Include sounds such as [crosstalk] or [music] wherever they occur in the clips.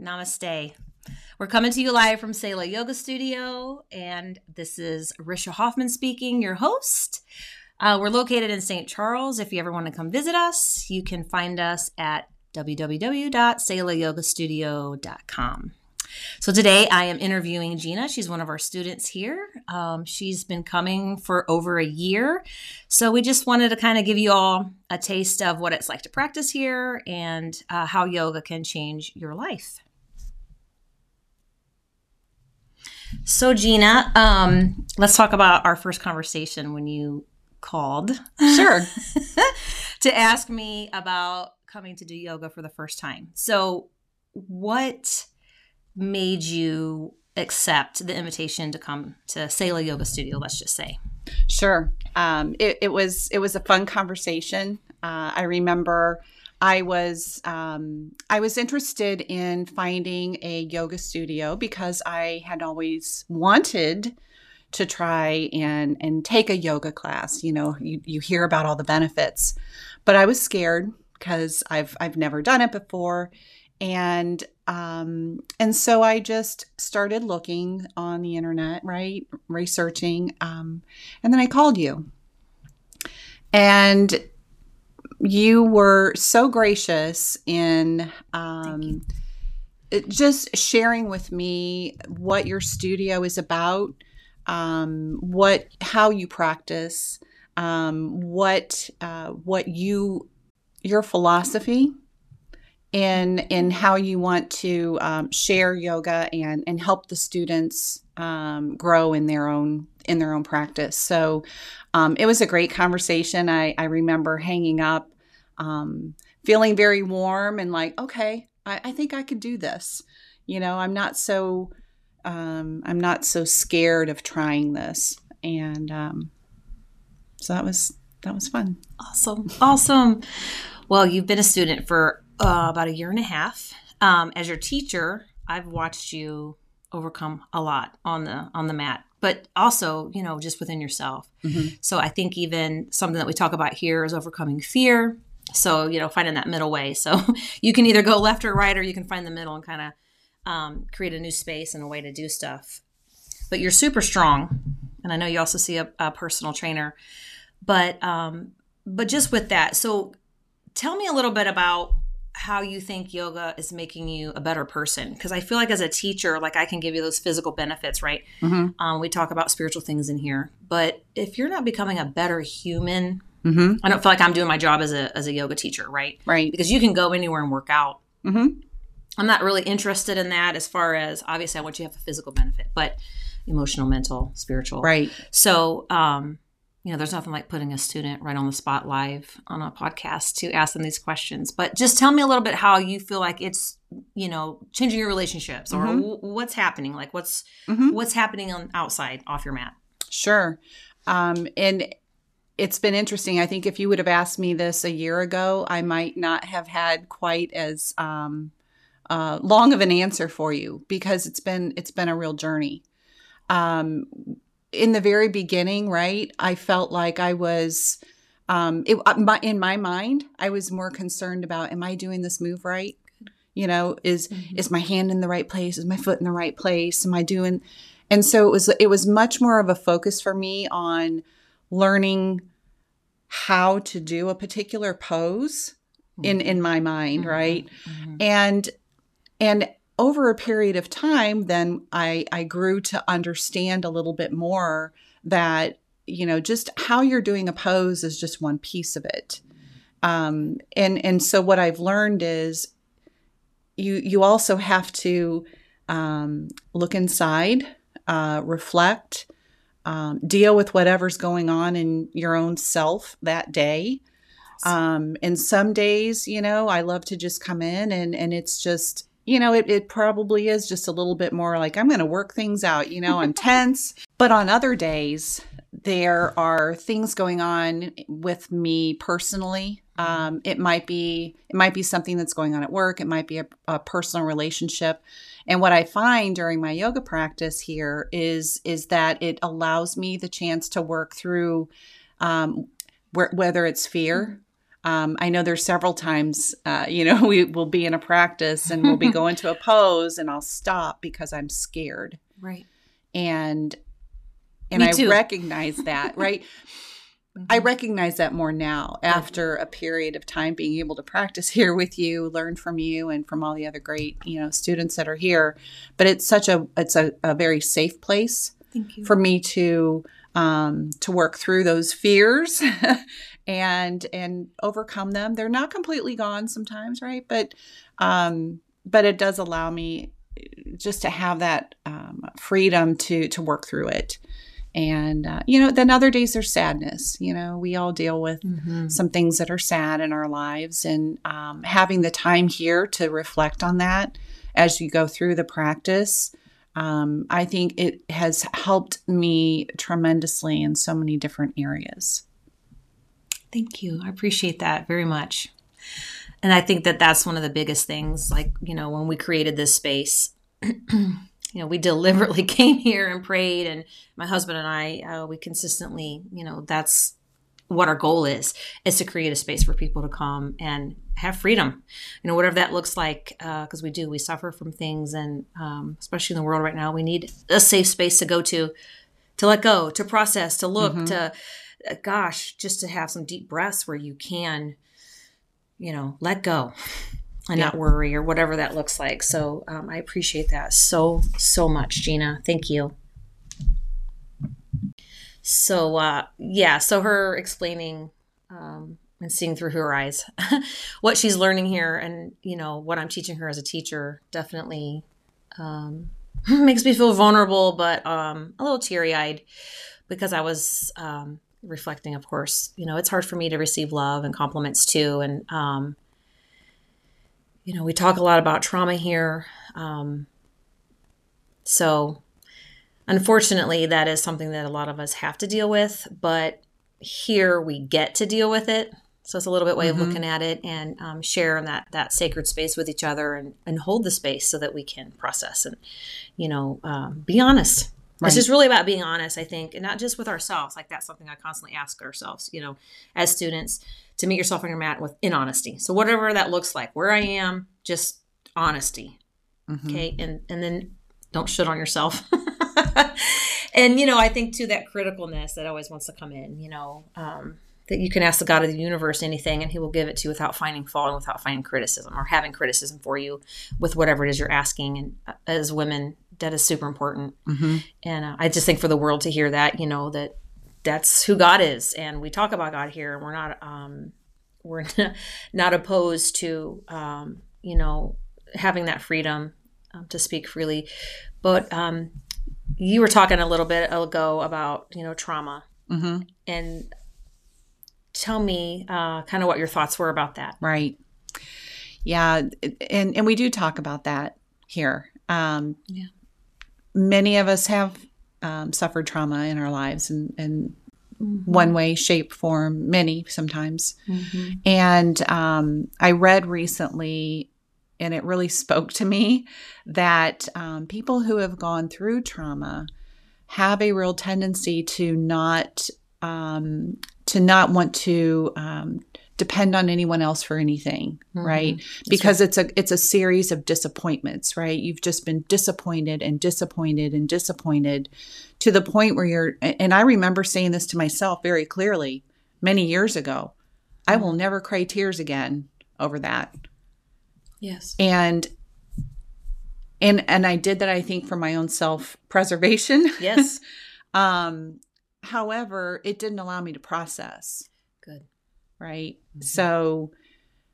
Namaste. We're coming to you live from Selah Yoga Studio, and this is Risha Hoffman speaking, your host. Uh, we're located in St. Charles. If you ever want to come visit us, you can find us at www.selahyogastudio.com. So today I am interviewing Gina. She's one of our students here. Um, she's been coming for over a year. So we just wanted to kind of give you all a taste of what it's like to practice here and uh, how yoga can change your life. So, Gina, um, let's talk about our first conversation when you called. Sure. [laughs] to ask me about coming to do yoga for the first time. So, what made you accept the invitation to come to Selah Yoga Studio? Let's just say. Sure. Um, it, it was it was a fun conversation. Uh, I remember I was um, I was interested in finding a yoga studio because I had always wanted to try and and take a yoga class. You know, you, you hear about all the benefits, but I was scared because I've I've never done it before, and um, and so I just started looking on the internet, right, researching, um, and then I called you, and you were so gracious in um, just sharing with me what your studio is about, um, what how you practice, um, what uh, what you your philosophy in in how you want to um, share yoga and and help the students um, grow in their own in their own practice. So um, it was a great conversation. I, I remember hanging up, um, feeling very warm and like, okay, I, I, think I could do this. You know, I'm not so um, I'm not so scared of trying this, and um, so that was that was fun. Awesome, awesome. Well, you've been a student for uh, about a year and a half. Um, as your teacher, I've watched you overcome a lot on the on the mat but also you know just within yourself. Mm-hmm. so i think even something that we talk about here is overcoming fear. So you know finding that middle way. So [laughs] you can either go left or right or you can find the middle and kind of um, create a new space and a way to do stuff. But you're super strong and i know you also see a, a personal trainer. But um, but just with that so tell me a little bit about how you think yoga is making you a better person. Because i feel like as a teacher like i can give you those physical benefits right? Mm-hmm. um, we talk about spiritual things in here. But if you're not becoming a better human mm-hmm. i don't feel like i'm doing my job as a, as a yoga teacher right? Right. Because you can go anywhere and work out. Mm-hmm. i'm not really interested in that as far as obviously i want you to have a physical benefit but emotional mental spiritual. Right. So um you know, there's nothing like putting a student right on the spot live on a podcast to ask them these questions. But just tell me a little bit how you feel like it's, you know, changing your relationships or mm-hmm. w- what's happening, like what's mm-hmm. what's happening on outside off your mat. Sure, um, and it's been interesting. I think if you would have asked me this a year ago, I might not have had quite as um, uh, long of an answer for you because it's been it's been a real journey. Um, in the very beginning, right, I felt like I was, um, it, uh, in my mind, I was more concerned about, am I doing this move right? You know, is mm-hmm. is my hand in the right place? Is my foot in the right place? Am I doing? And so it was. It was much more of a focus for me on learning how to do a particular pose mm-hmm. in in my mind, mm-hmm. right? Mm-hmm. And and over a period of time, then I, I grew to understand a little bit more that, you know, just how you're doing a pose is just one piece of it. Um, and, and so what I've learned is you, you also have to um, look inside, uh, reflect, um, deal with whatever's going on in your own self that day. Um, and some days, you know, I love to just come in and, and it's just, you know, it, it probably is just a little bit more like, I'm going to work things out, you know, I'm tense. [laughs] But on other days, there are things going on with me personally. Um, it might be it might be something that's going on at work. It might be a, a personal relationship. And what I find during my yoga practice here is is that it allows me the chance to work through um, wh- whether it's fear um, I know there's several times, uh, you know, [laughs] we will be in a practice and we'll be [laughs] going to a pose and I'll stop because I'm scared. Right. And and I recognize that, right? [laughs] I Mhm. recognize that more now after a period of time being able to practice here with you, learn from you and from all the other great, you know, students that are here. But it's such a it's a, a very safe place for me to um, to work through those fears and and overcome them. They're not completely gone sometimes, right? But um, but it does allow me just to have that um, freedom to to work through it. And uh, you know, then other days there's sadness. You know, we all deal with Mhm. some things that are sad in our lives, and um, having the time here to reflect on that as you go through the practice um, I think it has helped me tremendously in so many different areas. Thank you. I appreciate that very much. And I think that that's one of the biggest things. Like, you know, when we created this space, [clears throat] you know, we deliberately [laughs] came here and prayed. And my husband and I, uh, we consistently, you know, that's what our goal is, is to create a space for people to come and have freedom, you know, whatever that looks like. Because we do, we suffer from things. And um, especially in the world right now, we need a safe space to go to, to let go, to process, to look, Mhm. to, uh, gosh, just to have some deep breaths where you can, you know, let go and not worry or whatever that looks like. So um, I appreciate that so, so much, Gina. Thank you. So, uh, yeah, so her explaining um, and seeing through her eyes [laughs] what she's learning here and, you know, what I'm teaching her as a teacher definitely um, [laughs] makes me feel vulnerable, but um, a little teary eyed because I was um, reflecting, of course, you know, it's hard for me to receive love and compliments too. And, um, you know, we talk a lot about trauma here. Um, so, unfortunately, that is something that a lot of us have to deal with, but here we get to deal with it. So it's a little bit way Mhm. of looking at it and um, share in that that sacred space with each other and, and hold the space so that we can process and you know um, be honest. Right. It's just really about being honest, I think, and not just with ourselves. Like that's something I constantly ask ourselves, you know, as students, to meet yourself on your mat with in honesty. So whatever that looks like, where I am, just honesty, Mhm. okay, and and then don't shit on yourself. [laughs] and you know, I think too that criticalness that always wants to come in. You know, um, that you can ask the God of the universe anything, and He will give it to you without finding fault and without finding criticism or having criticism for you with whatever it is you're asking. And uh, as women, that is super important. Mhm. And uh, I just think for the world to hear that, you know, that that's who God is, and we talk about God here, and we're not um, we're [laughs] not opposed to um, you know having that freedom um, to speak freely. But um, you were talking a little bit ago about you know trauma, mm-hmm. and tell me uh, kind of what your thoughts were about that. Right. Yeah, and and we do talk about that here. Um, Yeah. Many of us have um, suffered trauma in our lives, in, in Mm-hmm. one way, shape, form. Many sometimes. Mhm. And um, I read recently, and it really spoke to me that um, people who have gone through trauma have a real tendency to not um, to not want to um, depend on anyone else for anything, Mhm. right? Because it's a it's a series of disappointments, right? You've just been disappointed and disappointed and disappointed to the point where you're. And I remember saying this to myself very clearly many years ago. I will never cry tears again over that. Yes. And and and I did that I think for my own self-preservation. Yes. [laughs] um however, it didn't allow me to process, Good. Right? Mhm. So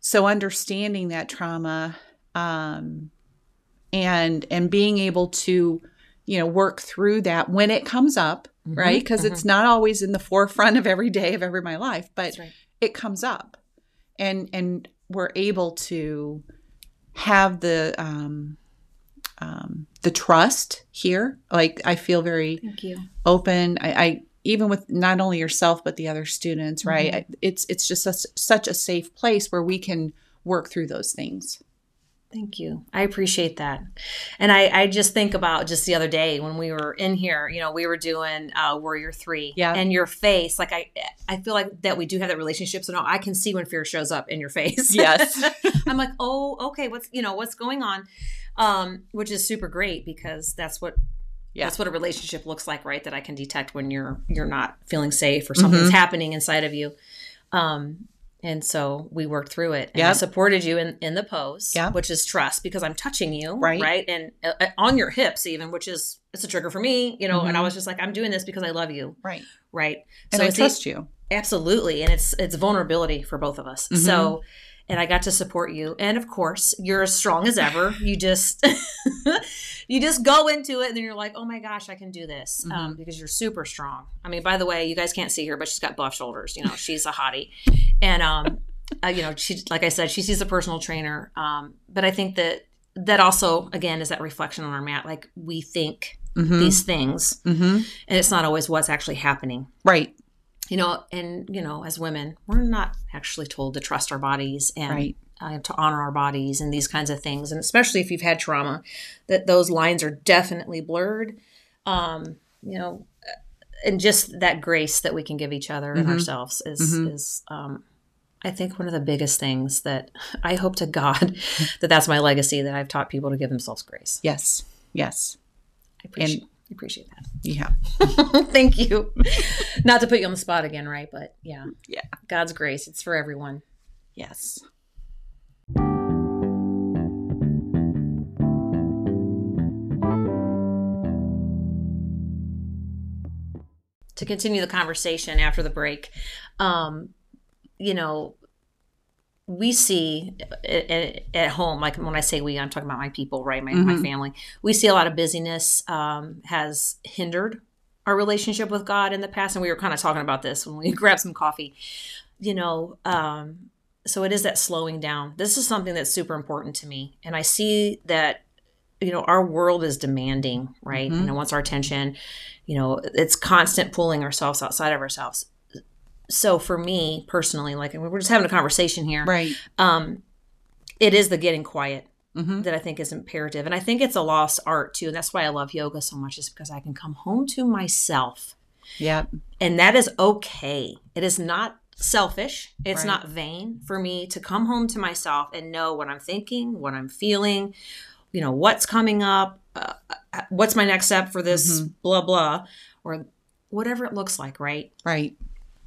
so understanding that trauma um and and being able to you know work through that when it comes up, Mhm. right? Because it's not always in the forefront of every day of every my life, but right. it comes up and and we're able to have the um um the trust here like i feel very Thank you. open i, I even with not only yourself but the other students right Mhm. It's it's just such, such a safe place where we can work through those things Thank you. I appreciate that. And I, I just think about just the other day when we were in here, you know, we were doing uh, Warrior Three. Yeah. And your face, like I I feel like that we do have that relationship. So now I can see when fear shows up in your face. Yes. [laughs] I'm like, oh, okay, what's you know, what's going on? Um, which is super great because that's what Yeah. that's what a relationship looks like, right? That I can detect when you're you're not feeling safe or something's Mhm. happening inside of you. Um, and so we worked through it. And I supported you in, in the pose, Yep. which is trust because I'm touching you, Right. right? And uh, uh, on your hips, even, which is it's a trigger for me, you know. And I Mhm. was just like, I'm doing this because I love you, right. right? And I it's e- trust you. absolutely, and it's it's vulnerability for both of us. Mhm. So, and I got to support you, and of course, you're as strong as ever. [laughs] You just [laughs] you just go into it, and then you're like, oh my gosh, I can do this Mm-hmm. um, because you're super strong. I mean, by the way, you guys can't see her, but she's got buff shoulders. You know, she's a hottie, and um, uh, you know, she like I said, she sees a personal trainer. Um, but I think that that also again is that reflection on our mat. Like we think Mm-hmm. these things, Mm-hmm. and it's not always what's actually happening Right. You know and you know as women we're not actually told to trust our bodies and Right. uh, to honor our bodies and these kinds of things and especially if you've had trauma that those lines are definitely blurred um you know and just that grace that we can give each other and Mhm. ourselves is Mhm. is um I think one of the biggest things that [laughs] I hope to God [laughs] that that's my legacy that I've taught people to give themselves grace. Yes. Yes. I appreciate, I appreciate that. Yeah. [laughs] Thank you. Not to put you on the spot again, right? But yeah. Yeah. God's grace. It's for everyone. Yes. To continue the conversation after the break, um, you know, we see at, home, like when I say we, I'm talking about my people, right? My, my Mhm. family. We see a lot of busyness um, has hindered our relationship with God in the past. And we were kind of talking about this when we [laughs] grabbed some coffee. You know, um, so it is that slowing down. This is something that's super important to me. And I see that, you know, our world is demanding, right? Mhm. And it wants our attention. You know, it's constant pulling ourselves outside of ourselves. So for me personally, like we're just having a conversation here, Right. um, it is the getting quiet Mm-hmm. that I think is imperative. And I think it's a lost art too. And that's why I love yoga so much, is because I can come home to myself. Yeah, And that is okay. It is not selfish. It's Right. not vain for me to come home to myself and know what I'm thinking, what I'm feeling, you know, what's coming up, uh, uh, what's my next step for this, Mhm. blah, blah, or whatever it looks like, right? Right.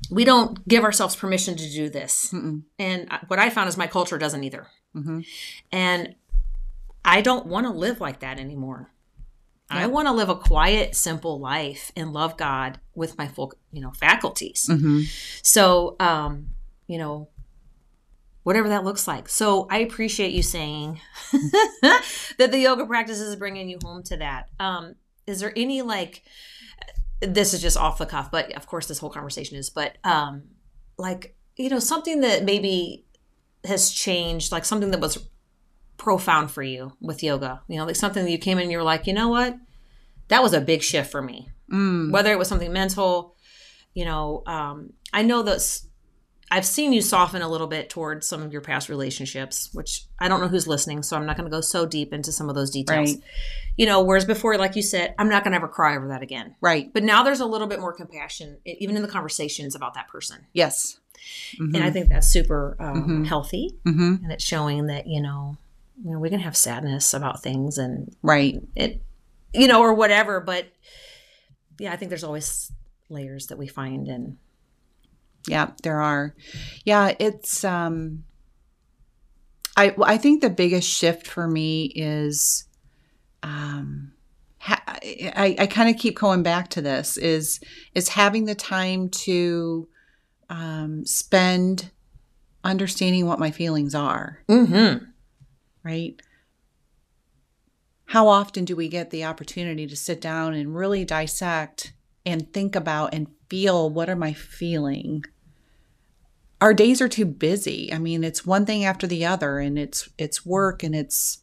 We don't give ourselves permission to do this. Mm-mm. And what I found is my culture doesn't either. Mm-hmm. And I don't want to live like that anymore. I want to live a quiet, simple life and love God with my full, you know, faculties. Mm-hmm. So, um, you know, whatever that looks like. So I appreciate you saying [laughs] that the yoga practice is bringing you home to that. Um, is there any like, this is just off the cuff, but of course this whole conversation is, but um, like, you know, something that maybe has changed, like something that was profound for you with yoga, you know, like something that you came in and you were like, you know what? That was a big shift for me Mm. whether it was something mental you know um, i know that i've seen you soften a little bit towards some of your past relationships which i don't know who's listening so i'm not going to go so deep into some of those details Right. you know whereas before like you said i'm not going to ever cry over that again Right. but now there's a little bit more compassion even in the conversations about that person Yes. and i think that's super um, Mhm. healthy Mm-hmm. and it's showing that you know you know we can have sadness about things and Right. it you know or whatever but yeah i think there's always layers that we find and Yeah, there are. Yeah, it's um I I think the biggest shift for me is um ha- I, I kind of keep going back to this is is having the time to um, spend understanding what my feelings are mm-hmm. right how often do we get the opportunity to sit down and really dissect and think about and feel what am I feeling? our days are too busy. I mean, it's one thing after the other and it's it's work and it's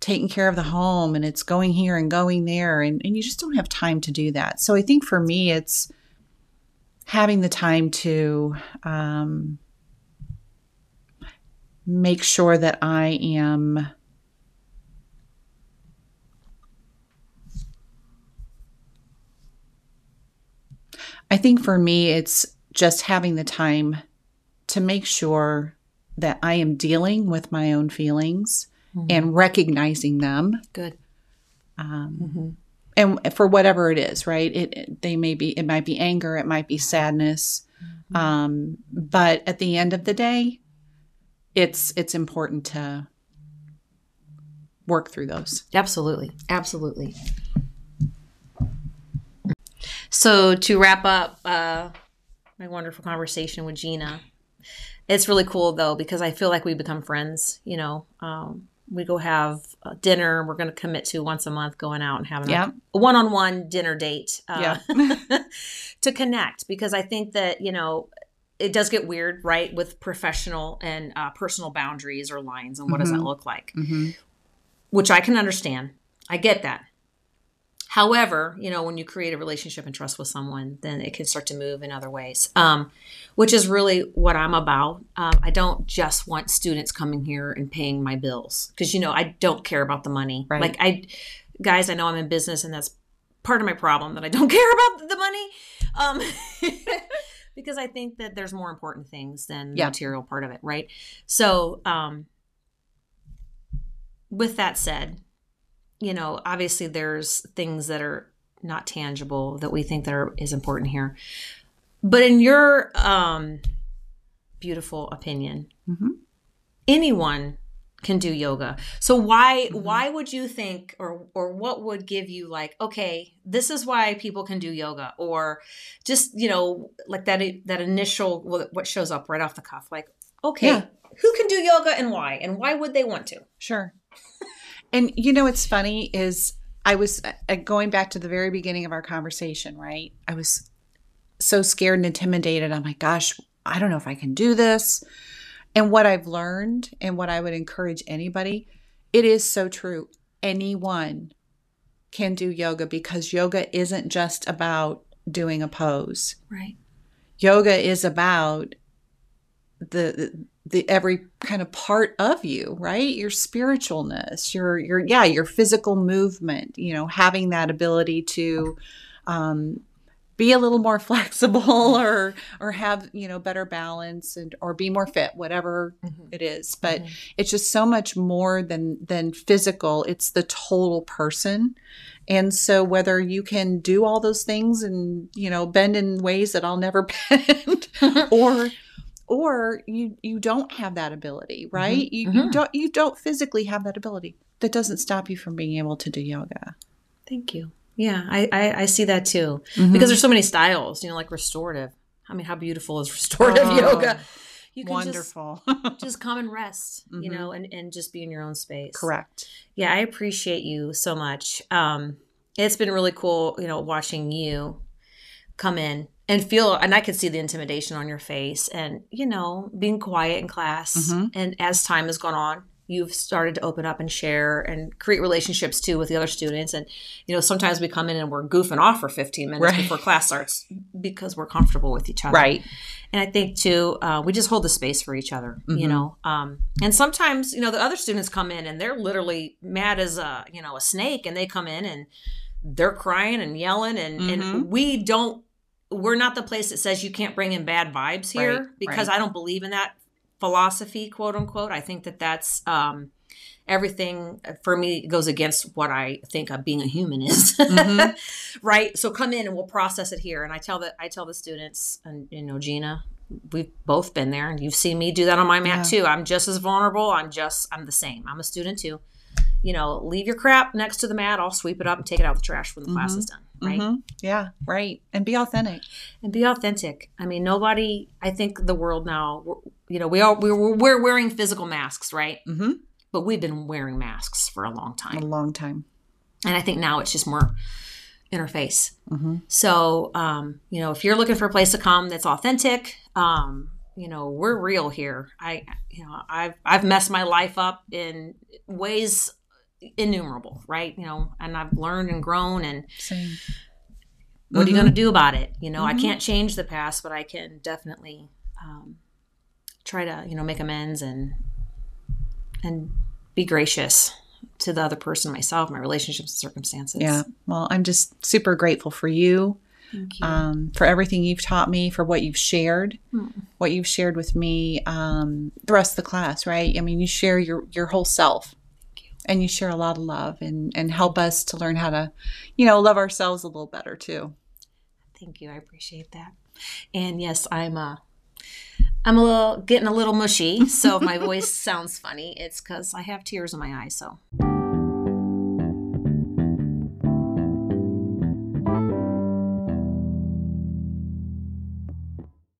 taking care of the home and it's going here and going there and, and you just don't have time to do that. So I think for me it's having the time to um, make sure that I am I think for me it's just having the time to make sure that I am dealing with my own feelings and recognizing them. Good. Um, And for whatever it is, right? It, it they may be it might be anger, it might be sadness, um, but at the end of the day, it's it's important to work through those. Absolutely. Absolutely. So to wrap up uh, my wonderful conversation with Gina, it's really cool though because I feel like we become friends. You know, um, we go have dinner. We're going to commit to once a month going out and having Yeah. a one-on-one dinner date uh, [laughs] to connect because I think that you know it does get weird, right, with professional and uh, personal boundaries or lines, and what does that look like? Mm-hmm. which I can understand. I get that. However, you know, when you create a relationship and trust with someone, then it can start to move in other ways, um, which is really what I'm about. Um, I don't just want students coming here and paying my bills because, you know, I don't care about the money. Right. Like, I, guys, I know I'm in business and that's part of my problem that I don't [laughs] care about the money. Um, [laughs] because I think that there's more important things than the Yeah. material part of it, right? So, um, with that said, you know, obviously there's things that are not tangible that we think that are is important here. But in your um beautiful opinion, Mhm. anyone can do yoga. So why Mhm. why would you think or or what would give you like okay, this is why people can do yoga or just, you know, like that that initial what shows up right off the cuff like okay, Yeah. who can do yoga and why and why would they want to? Sure. And you know what's funny is I was uh, going back to the very beginning of our conversation, right? I was so scared and intimidated. I'm like, gosh, I don't know if I can do this. And what I've learned and what I would encourage anybody, it is so true. Anyone can do yoga because yoga isn't just about doing a pose. Right. Yoga is about the the every kind of part of you right? Your spiritualness your your yeah your physical movement you know having that ability to um be a little more [laughs] flexible or or have you know better balance and or be more fit whatever it is. But Mhm. it's just so much more than than physical. It's the total person. And so whether you can do all those things and you know bend in ways that I'll never [laughs] bend [laughs] or or you you don't have that ability right you, you mhm. don't you don't physically have that ability that doesn't stop you from being able to do yoga Thank you. Yeah, I, I, I see that too. Mm-hmm. Because there's so many styles, you know, like restorative. I mean, how beautiful is [laughs] restorative Oh, yoga? You can wonderful just, [laughs] just come and rest, you Mhm. know, and, and just be in your own space. correct Yeah, I appreciate you so much. Um, it's been really cool, you know, watching you come in and feel, and I could see the intimidation on your face, and you know, being quiet in class. Mhm. And as time has gone on, you've started to open up and share and create relationships too with the other students. And you know, sometimes we come in and we're goofing off for 15 minutes Right. before class starts because we're comfortable with each other right and I think too, uh, we just hold the space for each other, you Mhm. know. Um, and sometimes, you know, the other students come in and they're literally mad as a, you know, a snake, and they come in and they're crying and yelling, and Mhm. and we don't, we're not the place that says you can't bring in bad vibes here Right, because right. I don't believe in that philosophy, quote unquote. I think that that's um, everything for me goes against what I think of being a human is. Mhm. [laughs] right. So come in and we'll process it here. And I tell the I tell the students, and you know, Gina, we've both been there, and you've seen me do that on my mat too. I'm just as vulnerable. I'm just I'm the same. I'm a student too. You know, leave your crap next to the mat. I'll sweep it up and take it out of the trash when the class is done. Right. Mhm. yeah right and be authentic and be authentic. I mean, nobody. I think the world now, we're- you know, we are we're, we're wearing physical masks, right? mm-hmm. But we've been wearing masks for a long time. a long time and I think now it's just more interface. mm-hmm. So, um, you know, if you're looking for a place to come that's authentic, um, you know, we're real here. I, you know, I've I've messed my life up in ways innumerable, right? You know, and I've learned and grown and same what are you Mhm. going to do about it you know i Mhm. can't change the past but i can definitely um, try to you know make amends and and be gracious to the other person myself my relationships and circumstances Yeah. Well, I'm just super grateful for you. Thank you. um, for everything you've taught me, for what you've shared, Hmm. what you've shared with me, um, the rest of the class, right? I mean, you share your, your whole self. And you share a lot of love and, and help us to learn how to, you know, love ourselves a little better too. Thank you. I appreciate that. And yes, I'm uh I'm a little getting a little mushy, so if my [laughs] voice sounds funny, it's because I have tears in my eyes. So